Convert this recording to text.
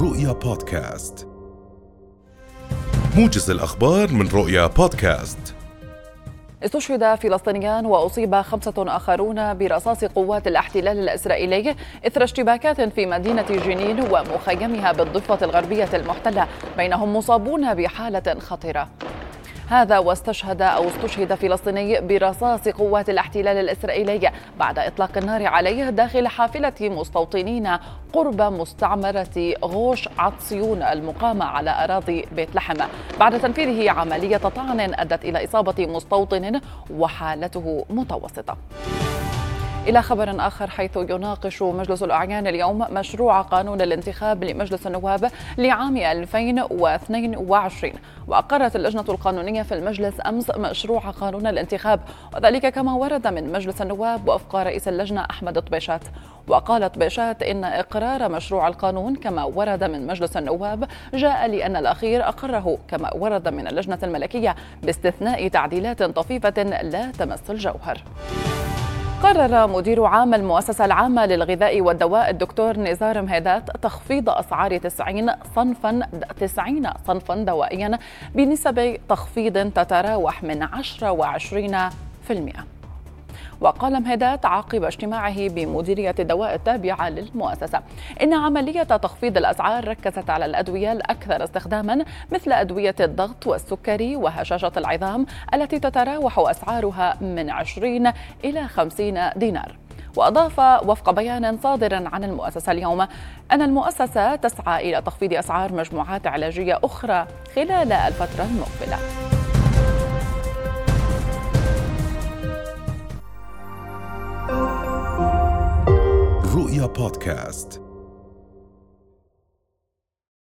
رؤيا بودكاست. موجز الأخبار من رؤيا بودكاست. استشهد فلسطينيان وأصيب خمسة آخرون برصاص قوات الاحتلال الإسرائيلي إثر اشتباكات في مدينة جنين ومخيمها بالضفة الغربية المحتلة بينهم مصابون بحالة خطره هذا واستشهد أو استشهد فلسطيني برصاص قوات الاحتلال الإسرائيلي بعد إطلاق النار عليه داخل حافلة مستوطنين قرب مستعمرة غوش عطسيون المقامة على أراضي بيت لحم. بعد تنفيذه عملية طعن أدت إلى إصابة مستوطن وحالته متوسطة. إلى خبر آخر حيث يناقش مجلس الأعيان اليوم مشروع قانون الانتخاب لمجلس النواب لعام 2022 وأقرت اللجنة القانونية في المجلس أمس مشروع قانون الانتخاب وذلك كما ورد من مجلس النواب وفق رئيس اللجنة أحمد طبيشات. وقالت بيشات إن إقرار مشروع القانون كما ورد من مجلس النواب جاء لأن الأخير أقره كما ورد من اللجنة الملكية باستثناء تعديلات طفيفة لا تمس الجوهر. قرر مدير عام المؤسسة العامة للغذاء والدواء الدكتور نزار مهيدات تخفيض أسعار 90 صنفا 90 صنفا دوائيا بنسب تخفيض تتراوح من 10 و 20% وقال مهدات عقب اجتماعه بمديرية الدواء التابعة للمؤسسة. إن عملية تخفيض الأسعار ركزت على الأدوية الأكثر استخداما مثل أدوية الضغط والسكري وهشاشة العظام التي تتراوح أسعارها من 20 إلى 50 دينار. وأضاف وفق بيان صادر عن المؤسسة اليوم أن المؤسسة تسعى إلى تخفيض أسعار مجموعات علاجية أخرى خلال الفترة المقبلة. رؤيا بودكاست